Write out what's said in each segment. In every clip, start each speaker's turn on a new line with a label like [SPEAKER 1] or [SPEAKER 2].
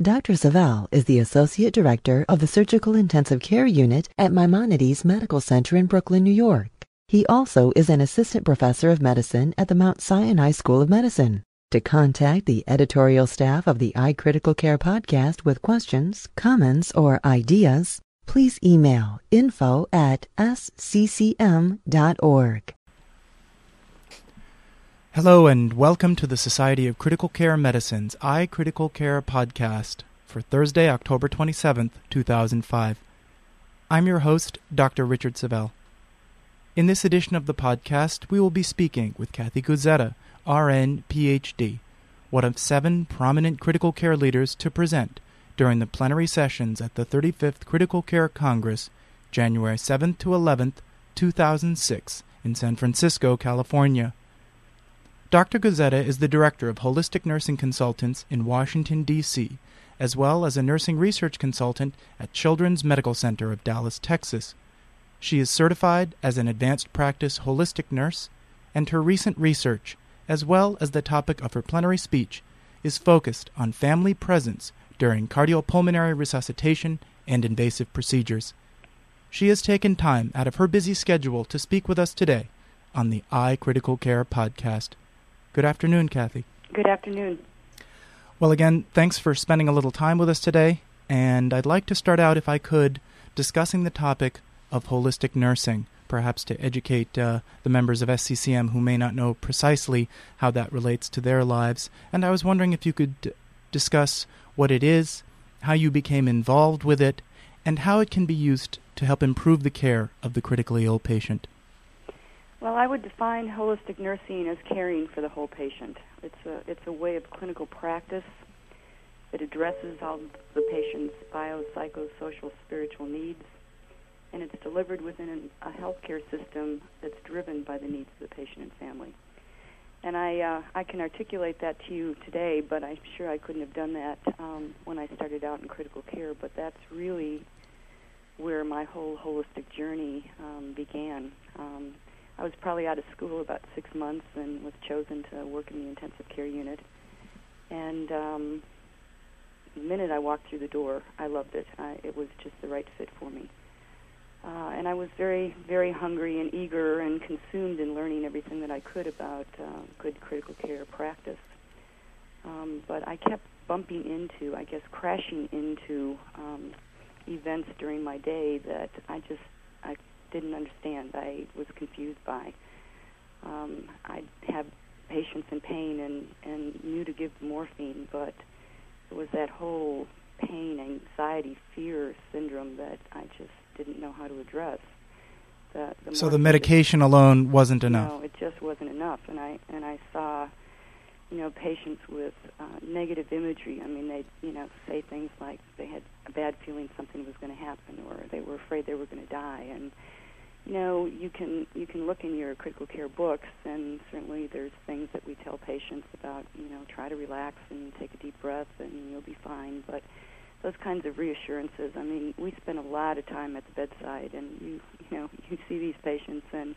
[SPEAKER 1] Dr. Savel is the Associate Director of the Surgical Intensive Care Unit at Maimonides Medical Center in Brooklyn, New York. He also is an Assistant Professor of Medicine at the Mount Sinai School of Medicine. To contact the editorial staff of the iCritical Care podcast with questions, comments, or ideas, please email info at sccm.org.
[SPEAKER 2] Hello, and welcome to the Society of Critical Care Medicine's iCritical Care podcast for Thursday, October 27th, 2005. I'm your host, Dr. Richard Savel. In this edition of the podcast, we will be speaking with Cathie Guzzetta, RN, PhD, one of seven prominent critical care leaders to present during the plenary sessions at the 35th Critical Care Congress, January 7th to 11th, 2006, in San Francisco, California. Dr. Guzzetta is the Director of Holistic Nursing Consultants in Washington, D.C., as well as a nursing research consultant at Children's Medical Center of Dallas, Texas. She is certified as an advanced practice holistic nurse, and her recent research, as well as the topic of her plenary speech, is focused on family presence during cardiopulmonary resuscitation and invasive procedures. She has taken time out of her busy schedule to speak with us today on the iCritical Care podcast. Good afternoon, Cathie.
[SPEAKER 3] Good afternoon.
[SPEAKER 2] Well, again, thanks for spending a little time with us today. And I'd like to start out, if I could, discussing the topic of holistic nursing, perhaps to educate uh, the members of SCCM who may not know precisely how that relates to their lives. And I was wondering if you could d- discuss what it is, how you became involved with it, and how it can be used to help improve the care of the critically ill patient.
[SPEAKER 3] Well, I would define holistic nursing as caring for the whole patient. It's a it's a way of clinical practice that addresses all the patient's bio, psycho, spiritual needs, and it's delivered within a healthcare system that's driven by the needs of the patient and family. And I uh, I can articulate that to you today, but I'm sure I couldn't have done that um, when I started out in critical care. But that's really where my whole holistic journey um, began. Um, I was probably out of school about six months and was chosen to work in the intensive care unit. And um, the minute I walked through the door, I loved it. I, it was just the right fit for me. Uh, and I was very, very hungry and eager and consumed in learning everything that I could about uh, good critical care practice. Um, but I kept bumping into, I guess, crashing into um, events during my day that I just I didn't understand. I was confused by. Um, I had patients in pain and and knew to give morphine, but it was that whole pain, anxiety, fear syndrome that I just didn't know how to address. The, the
[SPEAKER 2] so the medication alone wasn't enough.
[SPEAKER 3] No, it just wasn't enough, and I and I saw, you know, patients with uh, negative imagery. I mean, they you know say things like they had a bad feeling something was going to happen, or they were afraid they were going to die, and you know, you can you can look in your critical care books, and certainly there's things that we tell patients about. You know, try to relax and take a deep breath, and you'll be fine. But those kinds of reassurances. I mean, we spend a lot of time at the bedside, and you you know you see these patients, and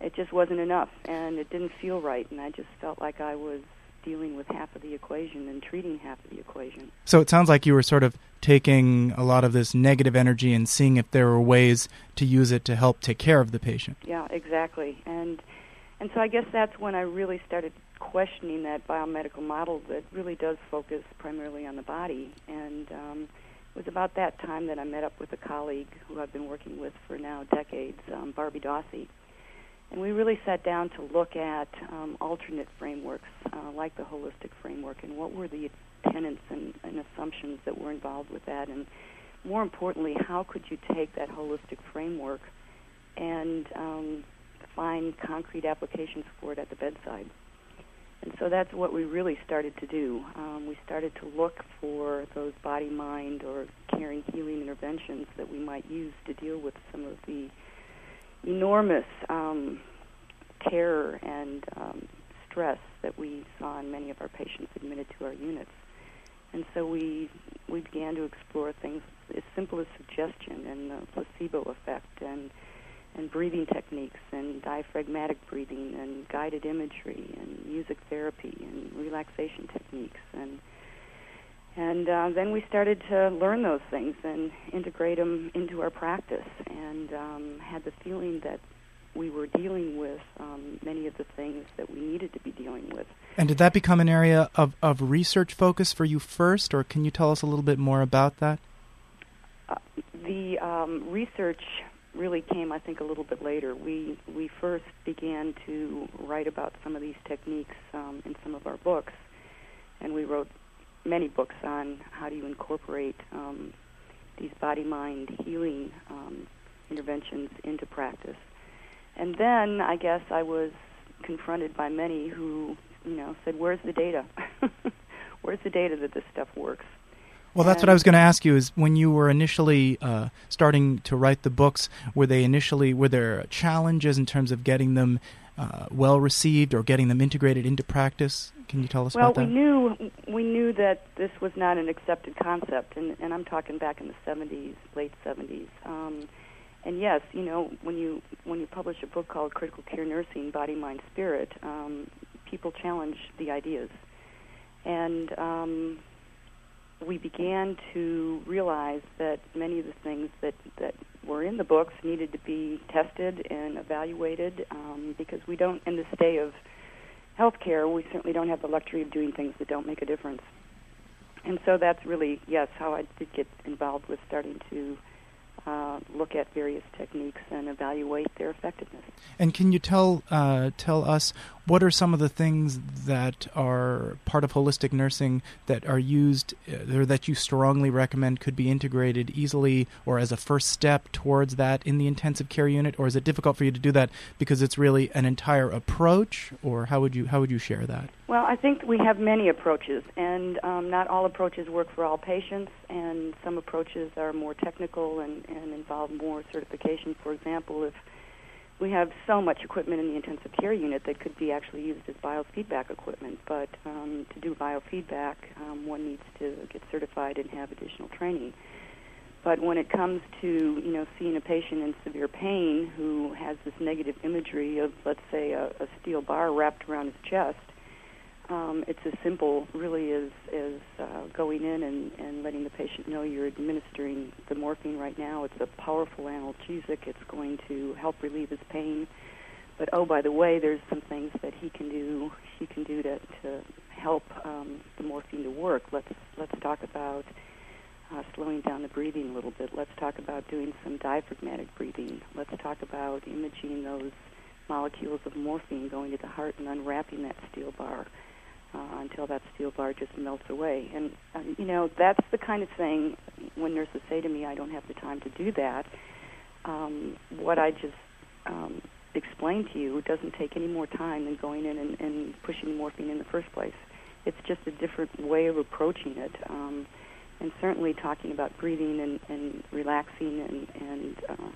[SPEAKER 3] it just wasn't enough, and it didn't feel right, and I just felt like I was dealing with half of the equation and treating half of the equation.
[SPEAKER 2] So it sounds like you were sort of taking a lot of this negative energy and seeing if there were ways to use it to help take care of the patient.
[SPEAKER 3] Yeah, exactly. And and so I guess that's when I really started questioning that biomedical model that really does focus primarily on the body. And um, it was about that time that I met up with a colleague who I've been working with for now decades, um, Barbie Dossey and we really sat down to look at um, alternate frameworks uh, like the holistic framework and what were the tenets and, and assumptions that were involved with that. And more importantly, how could you take that holistic framework and um, find concrete applications for it at the bedside? And so that's what we really started to do. Um, we started to look for those body mind or caring healing interventions that we might use to deal with some of the enormous um, terror and um, stress that we saw in many of our patients admitted to our units. And so we we began to explore things as simple as suggestion and the placebo effect and and breathing techniques and diaphragmatic breathing and guided imagery and music therapy and relaxation techniques and and uh, then we started to learn those things and integrate them into our practice and um, had the feeling that we were dealing with um, many of the things that we needed to be dealing with.
[SPEAKER 2] And did that become an area of, of research focus for you first, or can you tell us a little bit more about that?
[SPEAKER 3] Uh, the um, research really came, I think, a little bit later. We we first began to write about some of these techniques um, in some of our books, and we wrote many books on how do you incorporate um, these body-mind healing um, interventions into practice. And then I guess I was confronted by many who, you know, said, "Where's the data? Where's the data that this stuff works?"
[SPEAKER 2] Well, that's what I was going to ask you. Is when you were initially uh, starting to write the books, were they initially were there challenges in terms of getting them uh, well received or getting them integrated into practice? Can you tell us
[SPEAKER 3] well,
[SPEAKER 2] about that?
[SPEAKER 3] Well, we knew we knew that this was not an accepted concept, and, and I'm talking back in the 70s, late 70s. Um, and yes, you know, when you when you publish a book called Critical Care Nursing: Body, Mind, Spirit, um, people challenge the ideas, and um, we began to realize that many of the things that, that were in the books needed to be tested and evaluated um, because we don't, in this day of healthcare, we certainly don't have the luxury of doing things that don't make a difference. And so that's really, yes, how I did get involved with starting to uh, look at various techniques and evaluate their effectiveness.
[SPEAKER 2] And can you tell uh, tell us what are some of the things that are part of holistic nursing that are used uh, or that you strongly recommend could be integrated easily or as a first step towards that in the intensive care unit, or is it difficult for you to do that because it's really an entire approach, or how would you how would you share that?
[SPEAKER 3] Well, I think we have many approaches, and um, not all approaches work for all patients, and some approaches are more technical and, and involve more certification. For example, if we have so much equipment in the intensive care unit that could be actually used as biofeedback equipment, but um, to do biofeedback, um, one needs to get certified and have additional training. But when it comes to you know seeing a patient in severe pain who has this negative imagery of let's say a, a steel bar wrapped around his chest, um, it's as simple, really, as, as uh, going in and, and letting the patient know you're administering the morphine right now. It's a powerful analgesic. It's going to help relieve his pain. But oh, by the way, there's some things that he can do. He can do to to help um, the morphine to work. Let's let's talk about uh, slowing down the breathing a little bit. Let's talk about doing some diaphragmatic breathing. Let's talk about imaging those molecules of morphine going to the heart and unwrapping that steel bar uh, until that steel bar just melts away. And, uh, you know, that's the kind of thing when nurses say to me, I don't have the time to do that, um, what I just um, explained to you doesn't take any more time than going in and, and pushing morphine in the first place. It's just a different way of approaching it. Um, and certainly talking about breathing and, and relaxing and, and uh,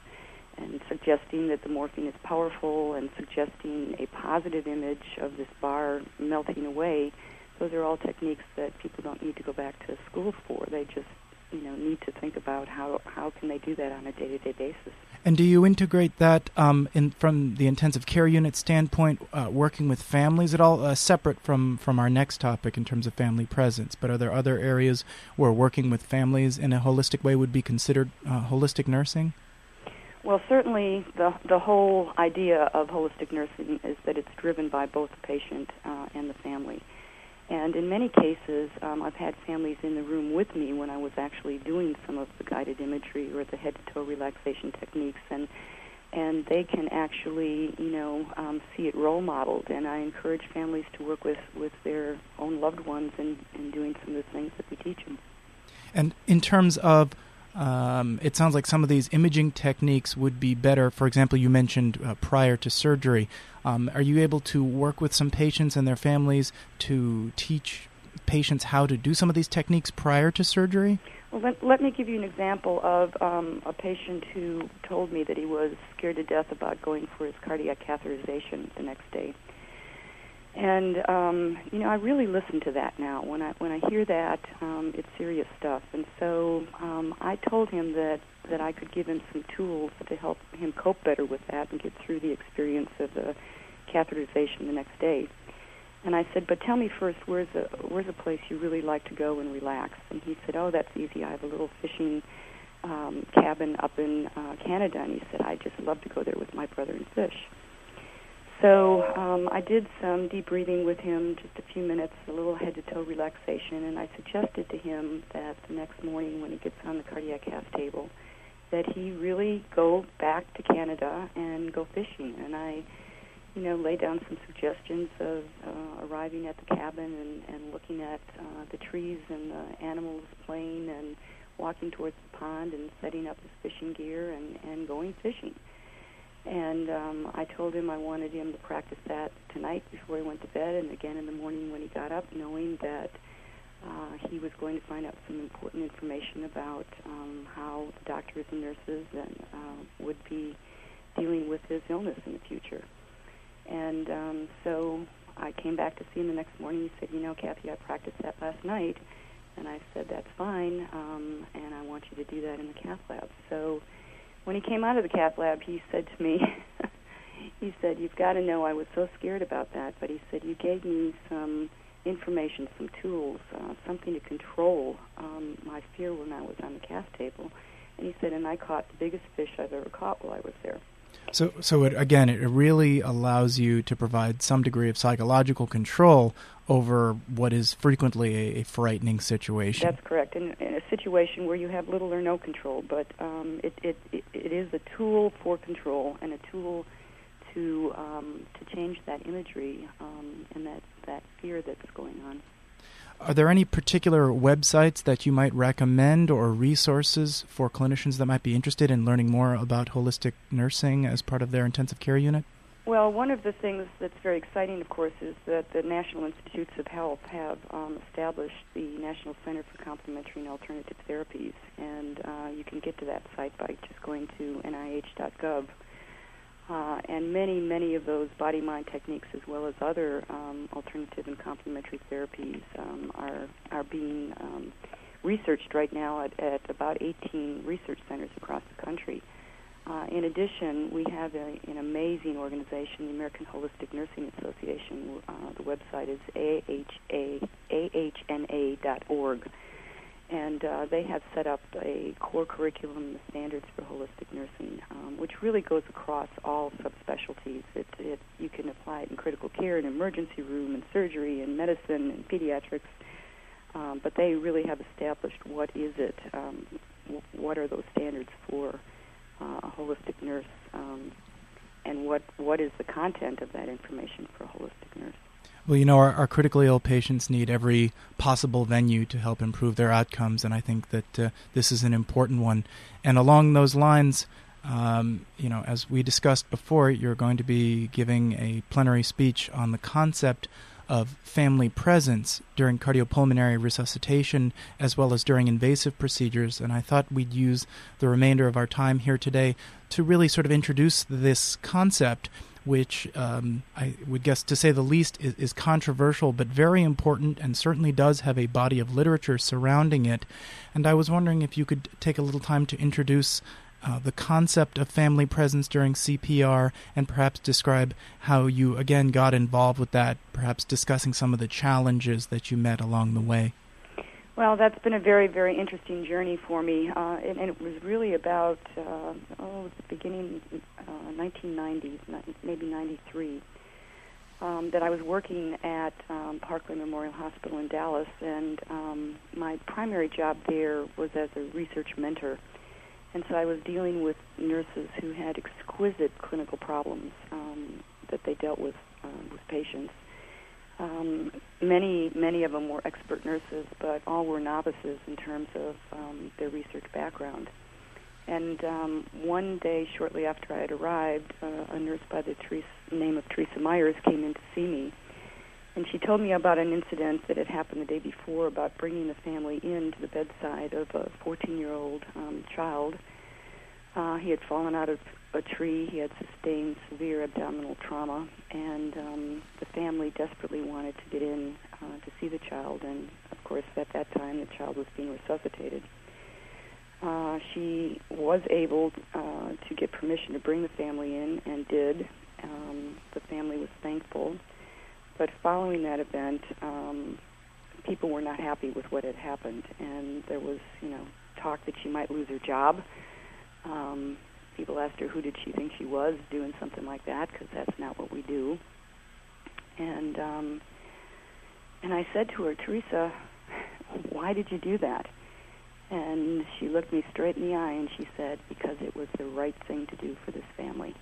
[SPEAKER 3] and suggesting that the morphine is powerful and suggesting a positive image of this bar melting away. Those are all techniques that people don't need to go back to school for. They just you know need to think about how how can they do that on a day-to-day basis.
[SPEAKER 2] And do you integrate that um, in from the intensive care unit standpoint, uh, working with families at all, uh, separate from from our next topic in terms of family presence? But are there other areas where working with families in a holistic way would be considered uh, holistic nursing?
[SPEAKER 3] Well, certainly the the whole idea of holistic nursing is that it's driven by both the patient uh, and the family. And in many cases, um, I've had families in the room with me when I was actually doing some of the guided imagery or the head to toe relaxation techniques, and and they can actually, you know, um, see it role modeled. And I encourage families to work with with their own loved ones in, in doing some of the things that we teach them.
[SPEAKER 2] And in terms of um, it sounds like some of these imaging techniques would be better. For example, you mentioned uh, prior to surgery. Um, are you able to work with some patients and their families to teach patients how to do some of these techniques prior to surgery?
[SPEAKER 3] Well, let, let me give you an example of um, a patient who told me that he was scared to death about going for his cardiac catheterization the next day. And um, you know, I really listen to that now. When I when I hear that, um, it's serious stuff. And so um, I told him that that I could give him some tools to help him cope better with that and get through the experience of the catheterization the next day. And I said, but tell me first, where's a where's a place you really like to go and relax? And he said, oh, that's easy. I have a little fishing um, cabin up in uh, Canada. And he said, I just love to go there with my brother and fish. So um, I did some deep breathing with him, just a few minutes, a little head to toe relaxation, and I suggested to him that the next morning when he gets on the cardiac cath table, that he really go back to Canada and go fishing. And I, you know, laid down some suggestions of uh, arriving at the cabin and, and looking at uh, the trees and the animals playing and walking towards the pond and setting up his fishing gear and, and going fishing. And um, I told him I wanted him to practice that tonight before he went to bed, and again in the morning when he got up, knowing that uh, he was going to find out some important information about um, how doctors and nurses and uh, would be dealing with his illness in the future. And um, so I came back to see him the next morning. He said, "You know, Cathie, I practiced that last night." And I said, "That's fine, um, and I want you to do that in the cath lab." So when he came out of the cath lab, he said to me, he said, "You've got to know I was so scared about that, but he said you gave me some information, some tools, uh, something to control um, my fear when I was on the cath table." And he said, "And I caught the biggest fish I've ever caught while I was there."
[SPEAKER 2] So, so it, again, it really allows you to provide some degree of psychological control over what is frequently a, a frightening situation.
[SPEAKER 3] That's correct. In, in, a situation where you have little or no control, but um, it, it, it, it is a tool for control and a tool to um, to change that imagery um, and that that fear that's going on.
[SPEAKER 2] Are there any particular websites that you might recommend or resources for clinicians that might be interested in learning more about holistic nursing as part of their intensive care unit?
[SPEAKER 3] Well, one of the things that's very exciting, of course, is that the National Institutes of Health have um, established the National Center for Complementary and Alternative Therapies, and uh, you can get to that site by just going to nih.gov. Uh, and many, many of those body mind techniques, as well as other um, alternative and complementary therapies, um, are are being um, researched right now at, at about 18 research centers across the country. Uh, in addition, we have a, an amazing organization, the American Holistic Nursing Association. Uh, the website is ahna.org. And uh, they have set up a core curriculum, the standards for holistic nursing, um, which really goes across all subspecialties. It, it, you can apply it in critical care, in emergency room, in surgery, in medicine, in pediatrics. Um, but they really have established what is it, um, w- what are those standards for uh, a holistic nurse, um, and what what is the content of that information for a holistic nurse.
[SPEAKER 2] Well, you know, our, our, critically ill patients need every possible venue to help improve their outcomes, and I think that uh, this is an important one. And along those lines, um, you know, as we discussed before, you're going to be giving a plenary speech on the concept of family presence during cardiopulmonary resuscitation as well as during invasive procedures. And I thought we'd use the remainder of our time here today to really sort of introduce this concept. Which um, I would guess, to say the least, is, is controversial but very important and certainly does have a body of literature surrounding it. And I was wondering if you could take a little time to introduce uh, the concept of family presence during CPR and perhaps describe how you again got involved with that, perhaps discussing some of the challenges that you met along the way.
[SPEAKER 3] Well, that's been a very, very interesting journey for me, uh, and, and, it was really about uh, oh, the beginning, uh, 1990s, maybe 93, um, that I was working at um, Parkland Memorial Hospital in Dallas, and um, my primary job there was as a research mentor and so I was dealing with nurses who had exquisite clinical problems um, that they dealt with uh, with patients. Um, many many of them were expert nurses, but all were novices in terms of um, their research background. And um, one day, shortly after I had arrived, uh, a nurse by the name of Theresa Meyers came in to see me, and she told me about an incident that had happened the day before about bringing the family in to the bedside of a 14-year-old um, child. Uh, he had fallen out of a tree. He had sustained severe abdominal trauma, and um, the family desperately wanted to get in uh, to see the child. And of course, at that time, the child was being resuscitated. Uh, she was able uh, to get permission to bring the family in, and did. Um, the family was thankful, but following that event, um, people were not happy with what had happened, and there was, you know, talk that she might lose her job. Um, people asked her who did she think she was doing something like that because that's not what we do. And um, and I said to her, Theresa, why did you do that? And she looked me straight in the eye and she said, because it was the right thing to do for this family.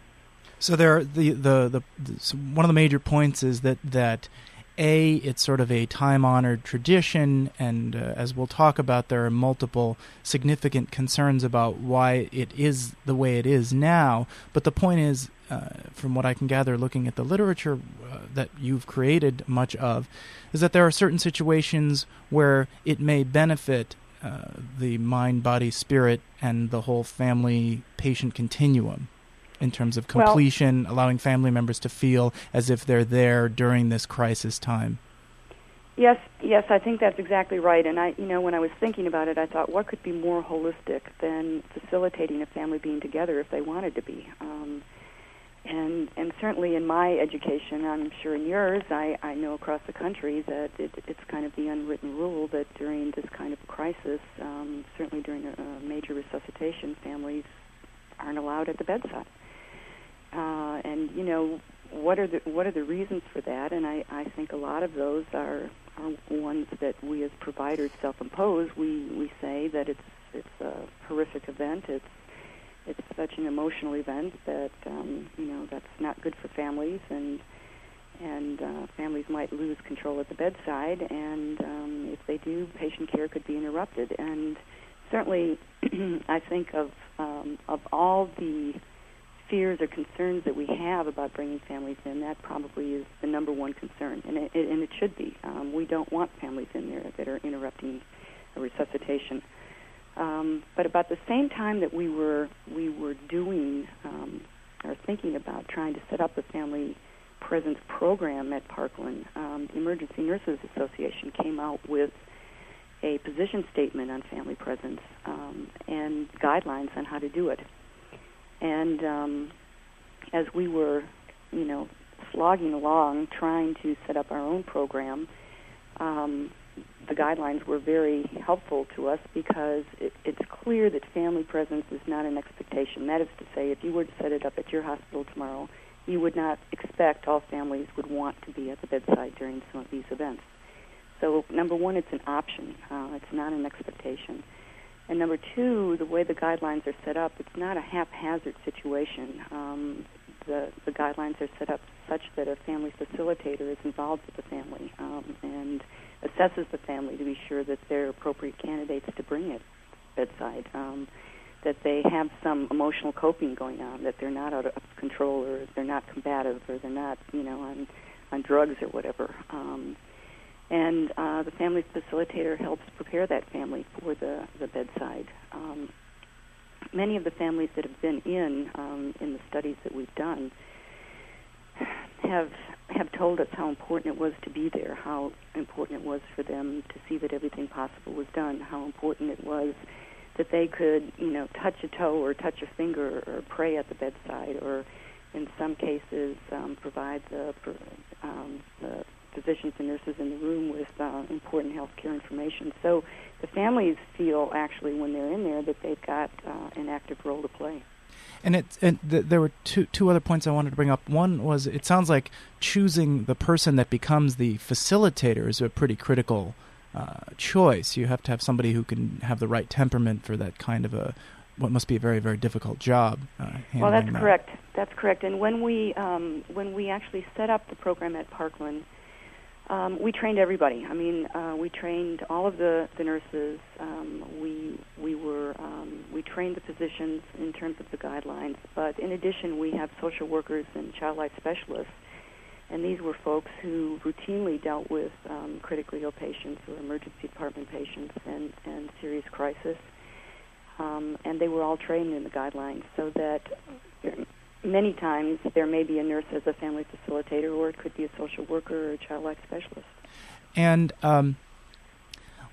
[SPEAKER 2] So there, the, the the, the one of the major points is that that a, it's sort of a time honored tradition, and uh, as we'll talk about, there are multiple significant concerns about why it is the way it is now. But the point is, uh, from what I can gather looking at the literature uh, that you've created much of, is that there are certain situations where it may benefit uh, the mind, body, spirit, and the whole family patient continuum in terms of completion, well, allowing family members to feel as if they're there during this crisis time.
[SPEAKER 3] Yes, yes, I think that's exactly right. And I, you know, when I was thinking about it, I thought, what could be more holistic than facilitating a family being together if they wanted to be? Um, and and certainly in my education, I'm sure in yours, I, I know across the country that it, it's kind of the unwritten rule that during this kind of crisis, um, certainly during a, a major resuscitation, families aren't allowed at the bedside uh, and you know what are the what are the reasons for that? And I, I think a lot of those are are ones that we as providers self-impose. We we say that it's it's a horrific event. It's it's such an emotional event that um, you know that's not good for families and and uh, families might lose control at the bedside and um, if they do patient care could be interrupted and certainly I think of um, of all the fears or concerns that we have about bringing families in, that probably is the number one concern, and it, and it should be. Um, we don't want families in there that are interrupting a resuscitation. Um, but about the same time that we were we were doing um, or thinking about trying to set up a family presence program at Parkland, um, the Emergency Nurses Association came out with a position statement on family presence um, and guidelines on how to do it. And um, as we were, you know, slogging along trying to set up our own program, um, the guidelines were very helpful to us because it, it's clear that family presence is not an expectation. That is to say, if you were to set it up at your hospital tomorrow, you would not expect all families would want to be at the bedside during some of these events. So, number one, it's an option. Uh, it's not an expectation. And number two, the way the guidelines are set up, it's not a haphazard situation. Um, the, the guidelines are set up such that a family facilitator is involved with the family um, and assesses the family to be sure that they're appropriate candidates to bring it bedside, um, that they have some emotional coping going on, that they're not out of control or they're not combative or they're not, you know, on on drugs or whatever. Um, and uh, the family facilitator helps prepare that family for the, the bedside. Um, many of the families that have been in um, in the studies that we've done have have told us how important it was to be there, how important it was for them to see that everything possible was done, how important it was that they could, you know, touch a toe or touch a finger or pray at the bedside, or in some cases um, provide the, um, the physicians and nurses in the room with uh, important health care information. So the families feel actually when they're in there that they've got uh, an active role to play.
[SPEAKER 2] And it and th- there were two two other points I wanted to bring up. One was it sounds like choosing the person that becomes the facilitator is a pretty critical uh, choice. You have to have somebody who can have the right temperament for that kind of a what must be a very very difficult job. Uh,
[SPEAKER 3] well, that's
[SPEAKER 2] that.
[SPEAKER 3] correct. That's correct. And when we um, when we actually set up the program at Parkland, Um, we trained everybody. I mean, uh, we trained all of the, the nurses. Um, we we were um, we trained the physicians in terms of the guidelines. But in addition, we have social workers and child life specialists, and these were folks who routinely dealt with um, critically ill patients or emergency department patients and and serious crisis. Um, and they were all trained in the guidelines, so that many times there may be a nurse as a family facilitator, or it could be a social worker or a child life specialist.
[SPEAKER 2] And um,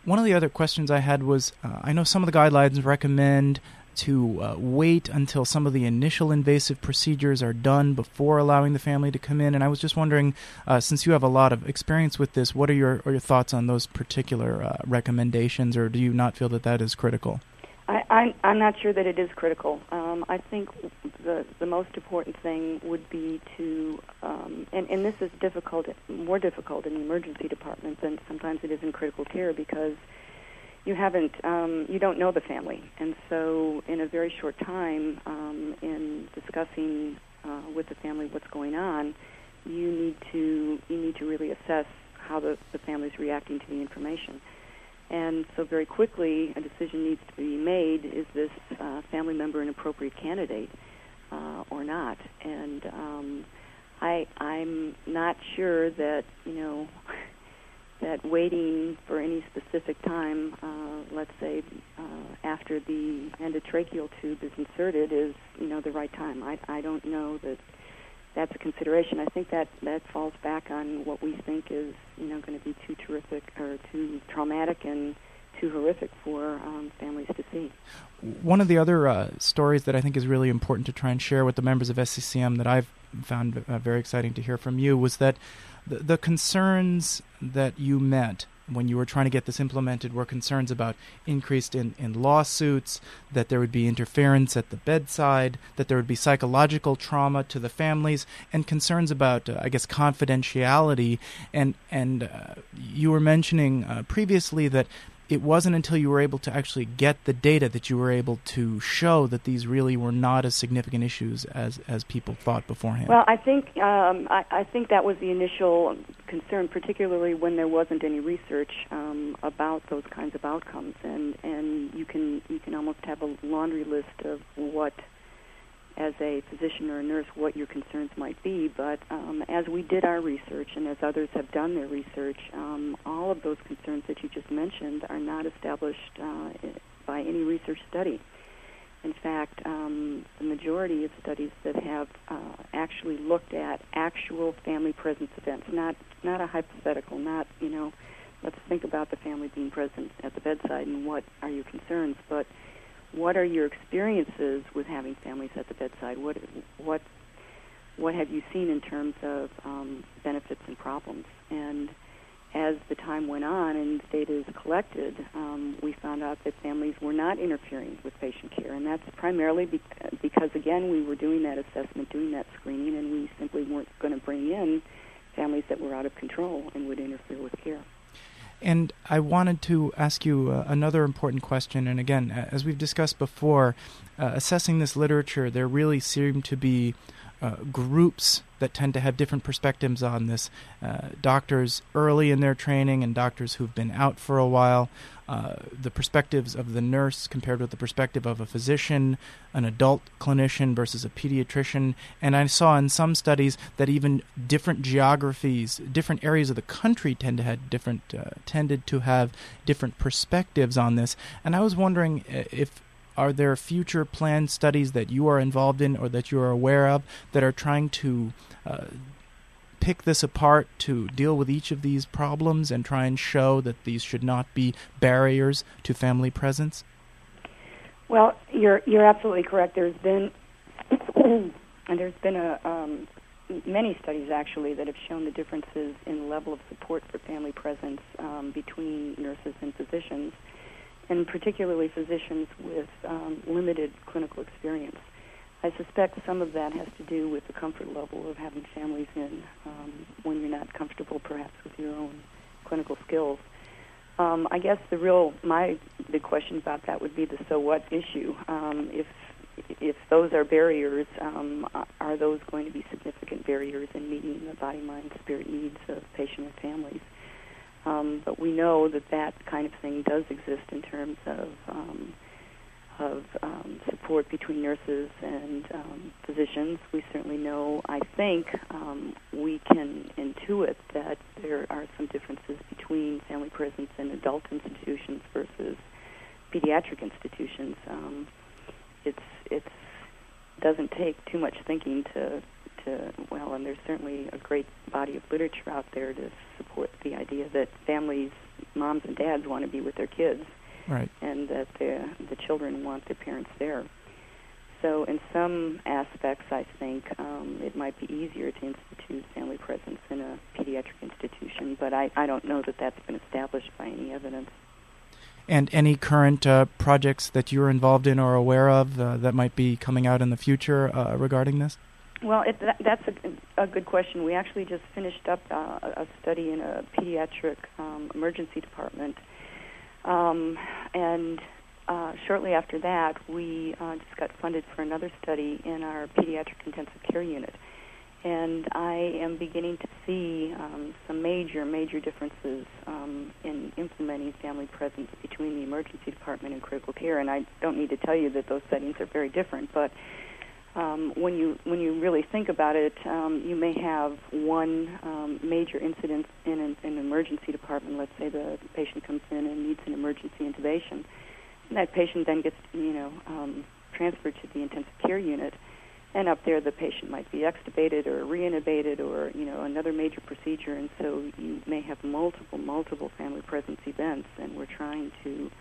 [SPEAKER 2] one of the other questions I had was uh, I know some of the guidelines recommend to uh, wait until some of the initial invasive procedures are done before allowing the family to come in. And I was just wondering, uh, since you have a lot of experience with this, what are your, are your thoughts on those particular uh, recommendations, or do you not feel that that is critical?
[SPEAKER 3] I, I'm, I'm not sure that it is critical. Um, I think the the most important thing would be to, um, and, and this is difficult, more difficult in the emergency department than sometimes it is in critical care because you haven't, um, you don't know the family, and so in a very short time, um, in discussing uh, with the family what's going on, you need to you need to really assess how the the family's reacting to the information. And so, very quickly, a decision needs to be made: is this uh, family member an appropriate candidate uh, or not? And um, I, I'm not sure that you know that waiting for any specific time, uh, let's say uh, after the endotracheal tube is inserted, is you know the right time. I, I don't know that that's a consideration. I think that that falls back on what we think is you know going to be too terrific or too traumatic and too horrific for um, families to see.
[SPEAKER 2] One of the other uh, stories that I think is really important to try and share with the members of SCCM that I've found uh, very exciting to hear from you was that the, the concerns that you met when you were trying to get this implemented were concerns about increased in, in lawsuits, that there would be interference at the bedside, that there would be psychological trauma to the families, and concerns about, uh, I guess, confidentiality. And and uh, you were mentioning uh, previously that it wasn't until you were able to actually get the data that you were able to show that these really were not as significant issues as as people thought beforehand.
[SPEAKER 3] Well, I think um, I, I think that was the initial concern, particularly when there wasn't any research um, about those kinds of outcomes, and and you can you can almost have a laundry list of what as a physician or a nurse what your concerns might be. But um, as we did our research and as others have done their research, um, all of those concerns that you just mentioned are not established uh, by any research study. In fact, um, the majority of studies that have uh, actually looked at actual family presence events, not not a hypothetical, not you know, let's think about the family being present at the bedside and what are your concerns, but what are your experiences with having families at the bedside? What what what have you seen in terms of um, benefits and problems? And as the time went on and data is collected, um, we found out that families were not interfering with patient care, and that's primarily be- because again we were doing that assessment, doing that screening, and we simply weren't going to bring in families that were out of control and would interfere with care.
[SPEAKER 2] And I wanted to ask you uh, another important question. And again, as we've discussed before, uh, assessing this literature, there really seem to be uh, groups that tend to have different perspectives on this. Uh, doctors early in their training and doctors who've been out for a while. Uh, the perspectives of the nurse compared with the perspective of a physician, an adult clinician versus a pediatrician. And I saw in some studies that even different geographies, different areas of the country tend to have different, uh, tended to have different perspectives on this. And I was wondering uh, if are there future planned studies that you are involved in or that you are aware of that are trying to uh, pick this apart to deal with each of these problems and try and show that these should not be barriers to family presence?
[SPEAKER 3] Well, you're you're absolutely correct. There's been and there's been a um, many studies actually that have shown the differences in level of support for family presence um, between nurses and physicians, and particularly physicians with um, limited clinical experience. I suspect some of that has to do with the comfort level of having families in um, when you're not comfortable, perhaps, with your own clinical skills. Um, I guess the real my big question about that would be the so what issue. Um, if if those are barriers, um, are those going to be significant barriers in meeting the body, mind, spirit needs of patient and families? Um, but we know that that kind of thing does exist in terms of um, of um, support between nurses and um, physicians. We certainly know, I think, um, we can intuit that there are some differences between family presence in adult institutions versus pediatric institutions. Um, it's it's doesn't take too much thinking to to well, and there's certainly a great body of literature out there to support the idea that families, moms and dads, want to be with their kids
[SPEAKER 2] right.
[SPEAKER 3] and that the the children want their parents there. So, in some aspects, I think um, it might be easier to institute family presence in a pediatric institution, but I, I don't know that that's been established by any evidence.
[SPEAKER 2] And any current uh, projects that you're involved in or aware of uh, that might be coming out in the future uh, regarding this?
[SPEAKER 3] Well, it, that, that's a, a, good question. We actually just finished up uh, a study in a pediatric um, emergency department um, and uh, shortly after that, we uh, just got funded for another study in our pediatric intensive care unit. And I am beginning to see um, some major, major differences um, in implementing family presence between the emergency department and critical care. And I don't need to tell you that those settings are very different, but um, when you when you really think about it, um, you may have one um, major incident in an, an, emergency department. Let's say the patient comes in and needs an emergency intubation, and that patient then gets you know um, transferred to the intensive care unit, and up there the patient might be extubated or reintubated or you know another major procedure, and so you may have multiple multiple family presence events, and we're trying to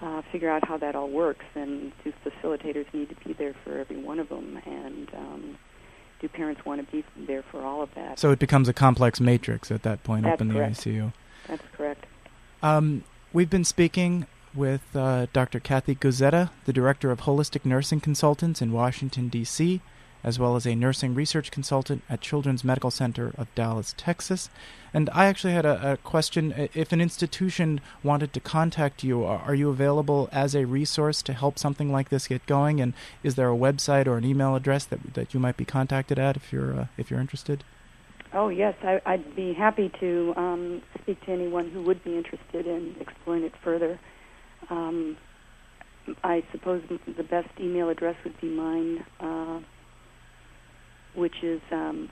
[SPEAKER 3] uh, figure out how that all works, and do facilitators need to be there for every one of them, and um, do parents want to be there for all of that?
[SPEAKER 2] So it becomes a complex matrix at that point
[SPEAKER 3] That's
[SPEAKER 2] up in
[SPEAKER 3] correct.
[SPEAKER 2] the ICU.
[SPEAKER 3] That's correct.
[SPEAKER 2] Um, we've been speaking with uh, Dr. Cathie Guzzetta, the Director of Holistic Nursing Consultants in Washington, D.C., as well as a nursing research consultant at Children's Medical Center of Dallas, Texas. And I actually had a, a question. If an institution wanted to contact you, are you available as a resource to help something like this get going? And is there a website or an email address that that you might be contacted at if you're uh, if you're interested?
[SPEAKER 3] Oh yes, I, would be happy to um, speak to anyone who would be interested in exploring it further. Um, I suppose the best email address would be mine. Uh, which is um,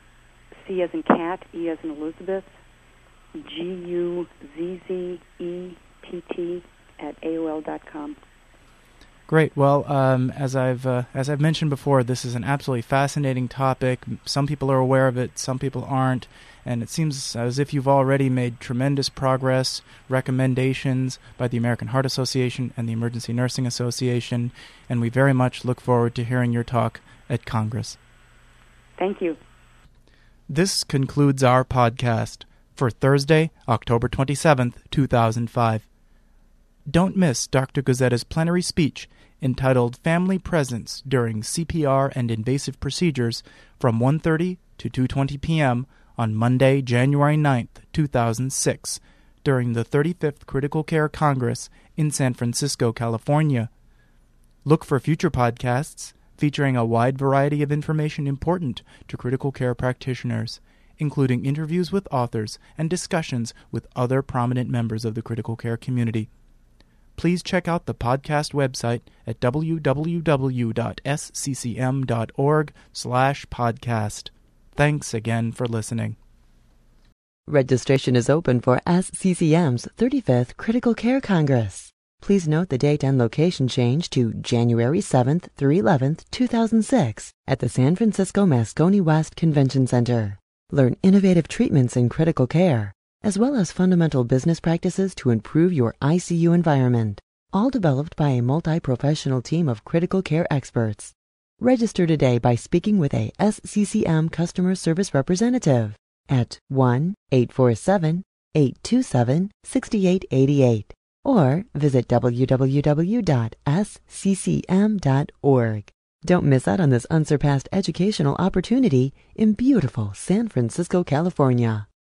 [SPEAKER 3] C as in cat, E as in Elizabeth, G U Z Z E T T at AOL dot com.
[SPEAKER 2] Great. Well, um, as I've uh, as I've mentioned before, this is an absolutely fascinating topic. Some people are aware of it, some people aren't, and it seems as if you've already made tremendous progress. Recommendations by the American Heart Association and the Emergency Nursing Association, and we very much look forward to hearing your talk at Congress.
[SPEAKER 3] Thank you.
[SPEAKER 2] This concludes our podcast for Thursday, October 27th, 2005. Don't miss Dr. Guzzetta's plenary speech entitled Family Presence During CPR and Invasive Procedures from 1:30 to 2:20 p.m. on Monday, January 9th, 2006, during the 35th Critical Care Congress in San Francisco, California. Look for future podcasts featuring a wide variety of information important to critical care practitioners, including interviews with authors and discussions with other prominent members of the critical care community. Please check out the podcast website at www.sccm.org/podcast. Thanks again for listening.
[SPEAKER 1] Registration is open for SCCM's 35th Critical Care Congress. Please note the date and location change to January 7th through 11th, 2006 at the San Francisco Moscone West Convention Center. Learn innovative treatments in critical care, as well as fundamental business practices to improve your ICU environment, all developed by a multi-professional team of critical care experts. Register today by speaking with a SCCM customer service representative at 1-847-827-6888 or visit www.sccm.org. Don't miss out on this unsurpassed educational opportunity in beautiful San Francisco, California.